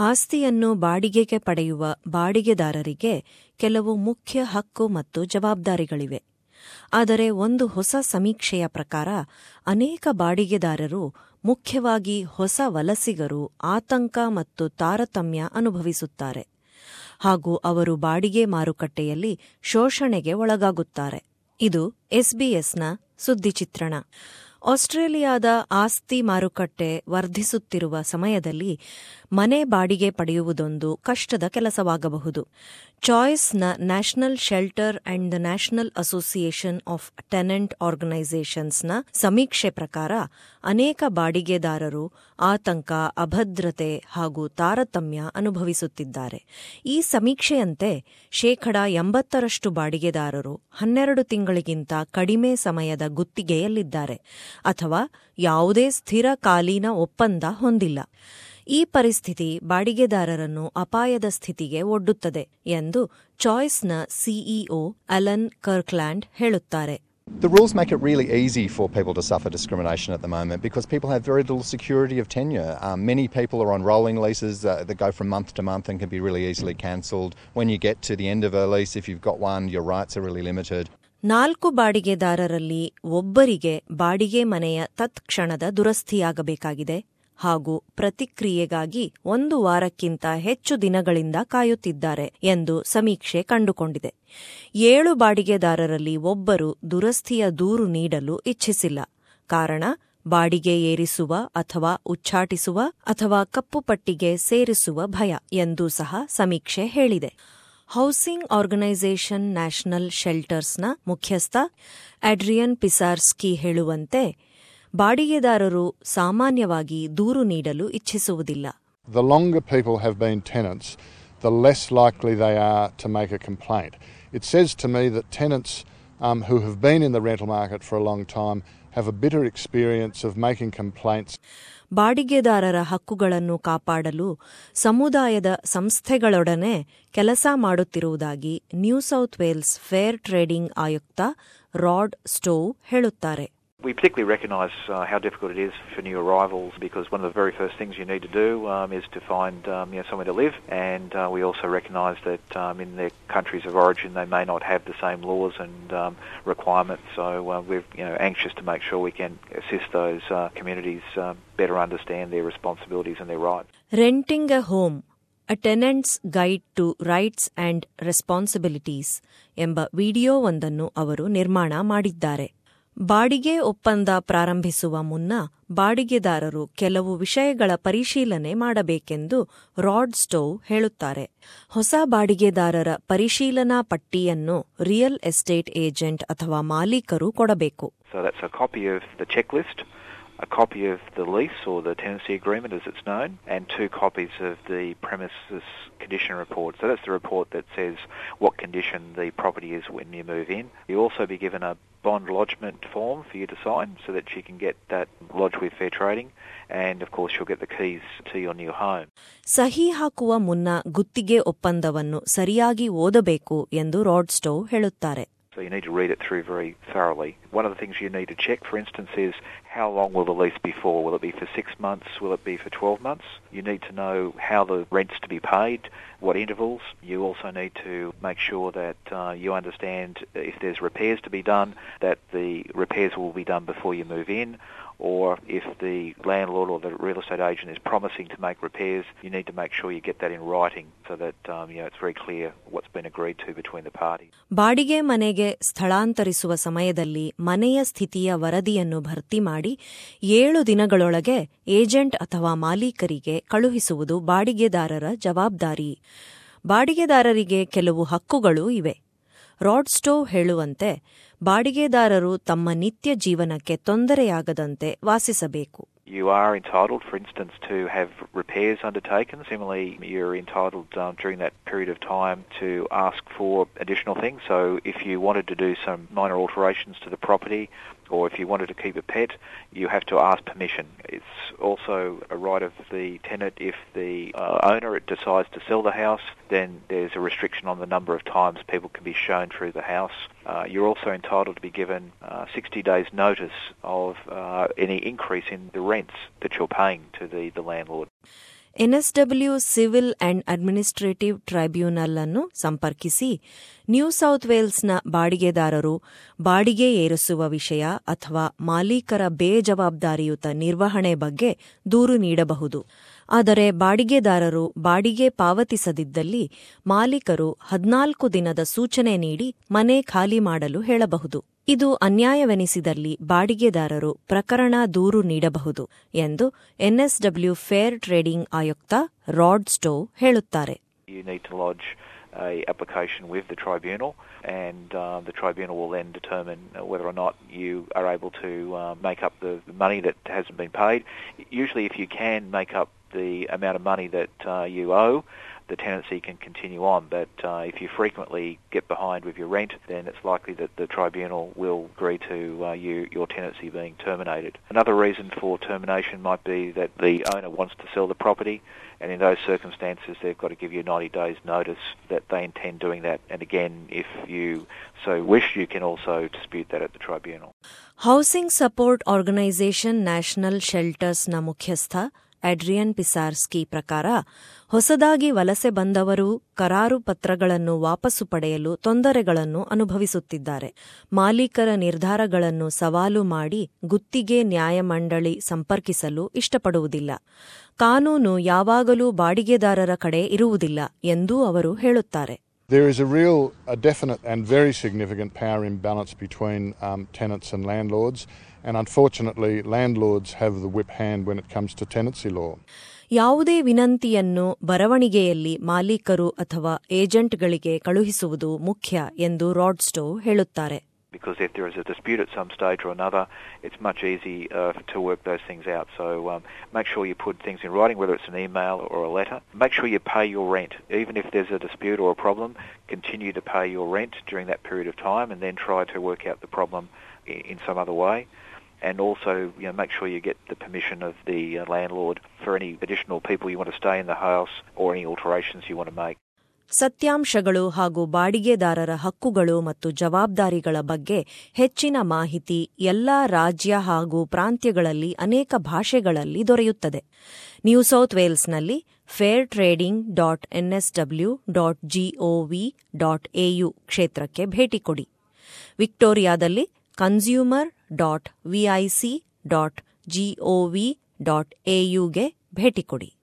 ಆಸ್ತಿಯನ್ನು ಬಾಡಿಗೆಗೆ ಪಡೆಯುವ ಬಾಡಿಗೆದಾರರಿಗೆ ಕೆಲವು ಮುಖ್ಯ ಹಕ್ಕು ಮತ್ತು ಜವಾಬ್ದಾರಿಗಳಿವೆ. ಆದರೆ ಒಂದು ಹೊಸ ಸಮೀಕ್ಷೆಯ ಪ್ರಕಾರ, ಅನೇಕ ಬಾಡಿಗೆದಾರರು, ಮುಖ್ಯವಾಗಿ ಹೊಸ ವಲಸಿಗರು, ಆತಂಕ ಮತ್ತು ತಾರತಮ್ಯ ಅನುಭವಿಸುತ್ತಾರೆ. ಹಾಗೂ ಅವರು ಬಾಡಿಗೆ ಮಾರುಕಟ್ಟೆಯಲ್ಲಿ ಶೋಷಣೆಗೆ ಒಳಗಾಗುತ್ತಾರೆ. ಇದು ಎಸ್ಬಿಎಸ್ನ ಸುದ್ದಿಚಿತ್ರಣ ಆಸ್ಟ್ರೇಲಿಯಾದ ಆಸ್ತಿ ಮಾರುಕಟ್ಟೆ ವರ್ಧಿಸುತ್ತಿರುವ ಸಮಯದಲ್ಲಿ ಮನೆ ಬಾಡಿಗೆ ಪಡೆಯುವುದೊಂದು ಕಷ್ಟದ ಕೆಲಸವಾಗಬಹುದು. ಚಾಯ್ಸ್ನ national shelter and the national association of tenant ಆರ್ಗನೈಸೇಷನ್ಸ್ನ ಸಮೀಕ್ಷೆ ಪ್ರಕಾರ ಅನೇಕ ಬಾಡಿಗೆದಾರರು ಆತಂಕ, ಅಭದ್ರತೆ ಹಾಗೂ ತಾರತಮ್ಯ ಅನುಭವಿಸುತ್ತಿದ್ದಾರೆ. ಈ ಸಮೀಕ್ಷೆಯಂತೆ ಶೇಕಡ ಎಂಬತ್ತರಷ್ಟು ಬಾಡಿಗೆದಾರರು ಹನ್ನೆರಡು ತಿಂಗಳಿಗಿಂತ ಕಡಿಮೆ ಸಮಯದ ಗುತ್ತಿಗೆಯಲ್ಲಿದ್ದಾರೆ. ಅಥವಾ ಯಾವುದೇ ಸ್ಥಿರ ಕಾಲೀನ ಒಪ್ಪಂದ ಹೊಂದಿಲ್ಲ ಈ ಪರಿಸ್ಥಿತಿ ಬಾಡಿಗೆದಾರರನ್ನು ಅಪಾಯದ ಸ್ಥಿತಿಗೆ ಒಡ್ಡುತ್ತದೆ ಎಂದು ಚಾಯ್ಸ್ನ ಸಿಇಒ ಅಲನ್ ಕರ್ಕ್ಲ್ಯಾಂಡ್ ಹೇಳುತ್ತಾರೆ The rules make it really easy for people to suffer discrimination at the moment because people have very little security of tenure. Um, many people are on rolling leases uh, that go from month to month and can be really easily cancelled. When you get to the end of a lease, if you've got one, your rights are really limited. ನಾಲ್ಕು ಬಾಡಿಗೆದಾರರಲ್ಲಿ ಒಬ್ಬರಿಗೆ ಬಾಡಿಗೆ ಮನೆಯ ತತ್ಕ್ಷಣದ ದುರಸ್ತಿಯಾಗಬೇಕಾಗಿದೆ ಹಾಗೂ ಪ್ರತಿಕ್ರಿಯೆಗಾಗಿ ಒಂದು ವಾರಕ್ಕಿಂತ ಹೆಚ್ಚು ದಿನಗಳಿಂದ ಕಾಯುತ್ತಿದ್ದಾರೆ ಎಂದು ಸಮೀಕ್ಷೆ ಕಂಡುಕೊಂಡಿದೆ. ಏಳು ಬಾಡಿಗೆದಾರರಲ್ಲಿ ಒಬ್ಬರು ದುರಸ್ತಿಯ ದೂರು ನೀಡಲು ಇಚ್ಛಿಸಿಲ್ಲ. ಕಾರಣ, ಬಾಡಿಗೆ ಏರಿಸುವ ಅಥವಾ ಉಚ್ಚಾಟಿಸುವ ಅಥವಾ ಕಪ್ಪುಪಟ್ಟಿಗೆ ಸೇರಿಸುವ ಭಯ ಎಂದೂ ಸಹ ಸಮೀಕ್ಷೆ ಹೇಳಿದೆ. ಹೌಸಿಂಗ್ ಆರ್ಗನೈಸೇಷನ್ ನ್ಯಾಷನಲ್ ಶೆಲ್ಟರ್ಸ್ನ ಮುಖ್ಯಸ್ಥ ಅಡ್ರಿಯನ್ ಪಿಸಾರ್ಸ್ಕಿ ಹೇಳುವಂತೆ ಬಾಡಿಗೆದಾರರು ಸಾಮಾನ್ಯವಾಗಿ ದೂರು ನೀಡಲು ಇಚ್ಛಿಸುವುದಿಲ್ಲ The longer people have been tenants, the less likely they are to make a complaint. It says to me that tenants um, who have been in the rental market for a long time have a bitter experience of making complaints. ಬಾಡಿಗೆದಾರರ ಹಕ್ಕುಗಳನ್ನು ಕಾಪಾಡಲು ಸಮುದಾಯದ ಸಂಸ್ಥೆಗಳೊಡನೆ ಕೆಲಸ ಮಾಡುತ್ತಿರುವುದಾಗಿ New South Wales fair trading ಆಯುಕ್ತ Rod Stowe ಹೇಳುತ್ತಾರೆ We particularly recognise uh, how difficult it is for new arrivals because one of the very first things you need to do um, is to find um, you know, somewhere to live, and uh, we also recognise that um, in their countries of origin they may not have the same laws and um, requirements. So uh, we're you know anxious to make sure we can assist those uh, communities uh, better understand their responsibilities and their rights. Renting a home a tenant's guide to rights and responsibilities ಎಂಬ ವಿಡಿಯೋವೊಂದನ್ನು ಅವರು ನಿರ್ಮಾಣ ಮಾಡಿದ್ದಾರೆ ಬಾಡಿಗೆ ಒಪ್ಪಂದ ಪ್ರಾರಂಭಿಸುವ ಮುನ್ನ ಬಾಡಿಗೆದಾರರು ಕೆಲವು ವಿಷಯಗಳ ಪರಿಶೀಲನೆ ಮಾಡಬೇಕೆಂದು ರಾಡ್ ಸ್ಟೋವ್ ಹೇಳುತ್ತಾರೆ. ಹೊಸ ಬಾಡಿಗೆದಾರರ ಪರಿಶೀಲನಾ ಪಟ್ಟಿಯನ್ನು ರಿಯಲ್ ಎಸ್ಟೇಟ್ ಏಜೆಂಟ್ ಅಥವಾ ಮಾಲೀಕರು ಕೊಡಬೇಕು. a copy of the checklist, a copy of the lease or the tenancy agreement as it's known, and two copies of the premises condition report. So that's the report that says what condition the property is when you move in. You also be given a bond lodgement form for you to sign so that you can get that lodged with fair trading and of course you'll get the keys to your new home. ಸಹಿ ಹಾಕುವ ಮುನ್ನ ಗುತ್ತಿಗೆ ಒಪ್ಪಂದವನ್ನು ಸರಿಯಾಗಿ ಓದಬೇಕು ಎಂದು Rod Stowe ಹೇಳುತ್ತಾರೆ so you need to read it through very thoroughly. One of the things you need to check, for instance, is how long will the lease be for? Will it be for six months? Will it be for 12 months? You need to know how the rent's to be paid, what intervals. You also need to make sure that uh, you understand if there's repairs to be done, that the repairs will be done before you move in, or if the landlord or the real estate agent is promising to make repairs, you need to make sure you get that in writing so that um, you know it's very clear what's been agreed to between the parties. ಬಾಡಿಗೆ ಮನೆಗೆ ಸ್ಥಳಾಂತರಿಸುವ ಸಮಯದಲ್ಲಿ ಮನೆಯ ಸ್ಥಿತಿಯ ವರದಿಯನ್ನು ಭರ್ತಿ ಮಾಡಿ ಏಳು ದಿನಗಳೊಳಗೆ ಏಜೆಂಟ್ ಅಥವಾ ಮಾಲೀಕರಿಗೆ ಕಳುಹಿಸುವುದು ಬಾಡಿಗೆದಾರರ ಜವಾಬ್ದಾರಿ ಬಾಡಿಗೆದಾರರಿಗೆ ಕೆಲವು ಹಕ್ಕುಗಳೂ ಇವೆ ರಾಡ್ ಸ್ಟೋವ್ ಹೇಳುವಂತೆ ಬಾಡಿಗೆದಾರರು ತಮ್ಮ ನಿತ್ಯ ಜೀವನಕ್ಕೆ ತೊಂದರೆಯಾಗದಂತೆ ವಾಸಿಸಬೇಕು You are entitled, for instance, to have repairs undertaken. Similarly, you're entitled um, during that period of time to ask for additional things. So if you wanted to do some minor alterations to the property or if you wanted to keep a pet, you have to ask permission. It's also a right of the tenant if the uh, owner decides to sell the house, then there's a restriction on the number of times people can be shown through the house. Uh, you're also entitled to be given uh, 60 days notice of uh, any increase in the rents that you're paying to the, the landlord. NSW civil and administrative tribunal ಅನ್ನು ಸಂಪರ್ಕಿಸಿ, new south ವೇಲ್ಸ್ನ ಬಾಡಿಗೆದಾರರು ಬಾಡಿಗೆ ಏರಿಸುವ ವಿಷಯ ಅಥವಾ ಮಾಲೀಕರ ಬೇಜವಾಬ್ದಾರಿಯುತ ನಿರ್ವಹಣೆ ಬಗ್ಗೆ ದೂರು ನೀಡಬಹುದು. ಆದರೆ ಬಾಡಿಗೆದಾರರು ಬಾಡಿಗೆ ಪಾವತಿಸದಿದ್ದಲ್ಲಿ ಮಾಲೀಕರು ಹದ್ನಾಲ್ಕು ದಿನದ ಸೂಚನೆ ನೀಡಿ ಮನೆ ಖಾಲಿ ಮಾಡಲು ಹೇಳಬಹುದು ಇದು ಅನ್ಯಾಯವೆನಿಸಿದಲ್ಲಿ ಬಾಡಿಗೆದಾರರು ಪ್ರಕರಣ ದೂರು ನೀಡಬಹುದು ಎಂದು ಎನ್ಎಸ್ಡಬ್ಲ್ಯೂ ಫೇರ್ ಟ್ರೇಡಿಂಗ್ ಆಯುಕ್ತ ರಾಡ್ ಸ್ಟೋ ಹೇಳುತ್ತಾರೆ a application with the tribunal, and uh, the tribunal will then determine whether or not you are able to uh, make up the money that hasn't been paid. Usually, if you can make up the amount of money that uh, you owe, the tenancy can continue on. But uh, if you frequently get behind with your rent, then it's likely that the tribunal will agree to uh, you, your tenancy being terminated. Another reason for termination might be that the owner wants to sell the property, and in those circumstances, they've got to give you 90 days' notice that they intend doing that. And again, if you so wish, you can also dispute that at the tribunal. Housing support organisation national ಶೆಲ್ಟರ್ಸ್ನ ಮುಖ್ಯಸ್ಥ ಅಡ್ರಿಯನ್ ಪಿಸಾರ್ಸ್ಕಿ ಪ್ರಕಾರ ಹೊಸದಾಗಿ ವಲಸೆ ಬಂದವರು ಕರಾರು ಪತ್ರಗಳನ್ನು ವಾಪಸ್ಸು ಪಡೆಯಲು ತೊಂದರೆಗಳನ್ನು ಅನುಭವಿಸುತ್ತಿದ್ದಾರೆ. ಮಾಲೀಕರ ನಿರ್ಧಾರಗಳನ್ನು ಸವಾಲು ಮಾಡಿ ಗುತ್ತಿಗೆ ನ್ಯಾಯಮಂಡಳಿ ಸಂಪರ್ಕಿಸಲು ಇಷ್ಟಪಡುವುದಿಲ್ಲ. ಕಾನೂನು ಯಾವಾಗಲೂ ಬಾಡಿಗೆದಾರರ ಕಡೆ ಇರುವುದಿಲ್ಲ ಎಂದೂ ಅವರು ಹೇಳುತ್ತಾರೆ. There is a real, a definite and very significant power imbalance between um, tenants and landlords, and unfortunately, landlords have the whip hand when it comes to tenancy law. ಯಾವುದೇ ವಿನಂತಿಯನ್ನು ಬರವಣಿಗೆಯಲ್ಲಿ ಮಾಲೀಕರು ಅಥವಾ ಏಜೆಂಟ್ಗಳಿಗೆ ಕಳುಹಿಸುವುದು ಮುಖ್ಯ ಎಂದು ರಾಡ್ಸ್ಟೋ ಹೇಳುತ್ತಾರೆ because if there is a dispute at some stage or another, it's much easy uh, to work those things out. So um, make sure you put things in writing, whether it's an email or a letter. Make sure you pay your rent. Even if there's a dispute or a problem, continue to pay your rent during that period of time and then try to work out the problem in, in some other way. And also, you know, make sure you get the permission of the uh, landlord for any additional people you want to stay in the house or any alterations you want to make. ಸತ್ಯಾಂಶಗಳು ಹಾಗೂ ಬಾಡಿಗೆದಾರರ ಹಕ್ಕುಗಳು ಮತ್ತು ಜವಾಬ್ದಾರಿಗಳ ಬಗ್ಗೆ ಹೆಚ್ಚಿನ ಮಾಹಿತಿ ಎಲ್ಲಾ ರಾಜ್ಯ ಹಾಗೂ ಪ್ರಾಂತ್ಯಗಳಲ್ಲಿ ಅನೇಕ ಭಾಷೆಗಳಲ್ಲಿ ದೊರೆಯುತ್ತದೆ New South ವೇಲ್ಸ್ನಲ್ಲಿ fair trading dot NSW dot GOV dot AU ಕ್ಷೇತ್ರಕ್ಕೆ ಭೇಟಿ ಕೊಡಿ ವಿಕ್ಟೋರಿಯಾದಲ್ಲಿ consumer dot VIC dot GOV dot ಎಯುಗೆ ಭೇಟಿ ಕೊಡಿ.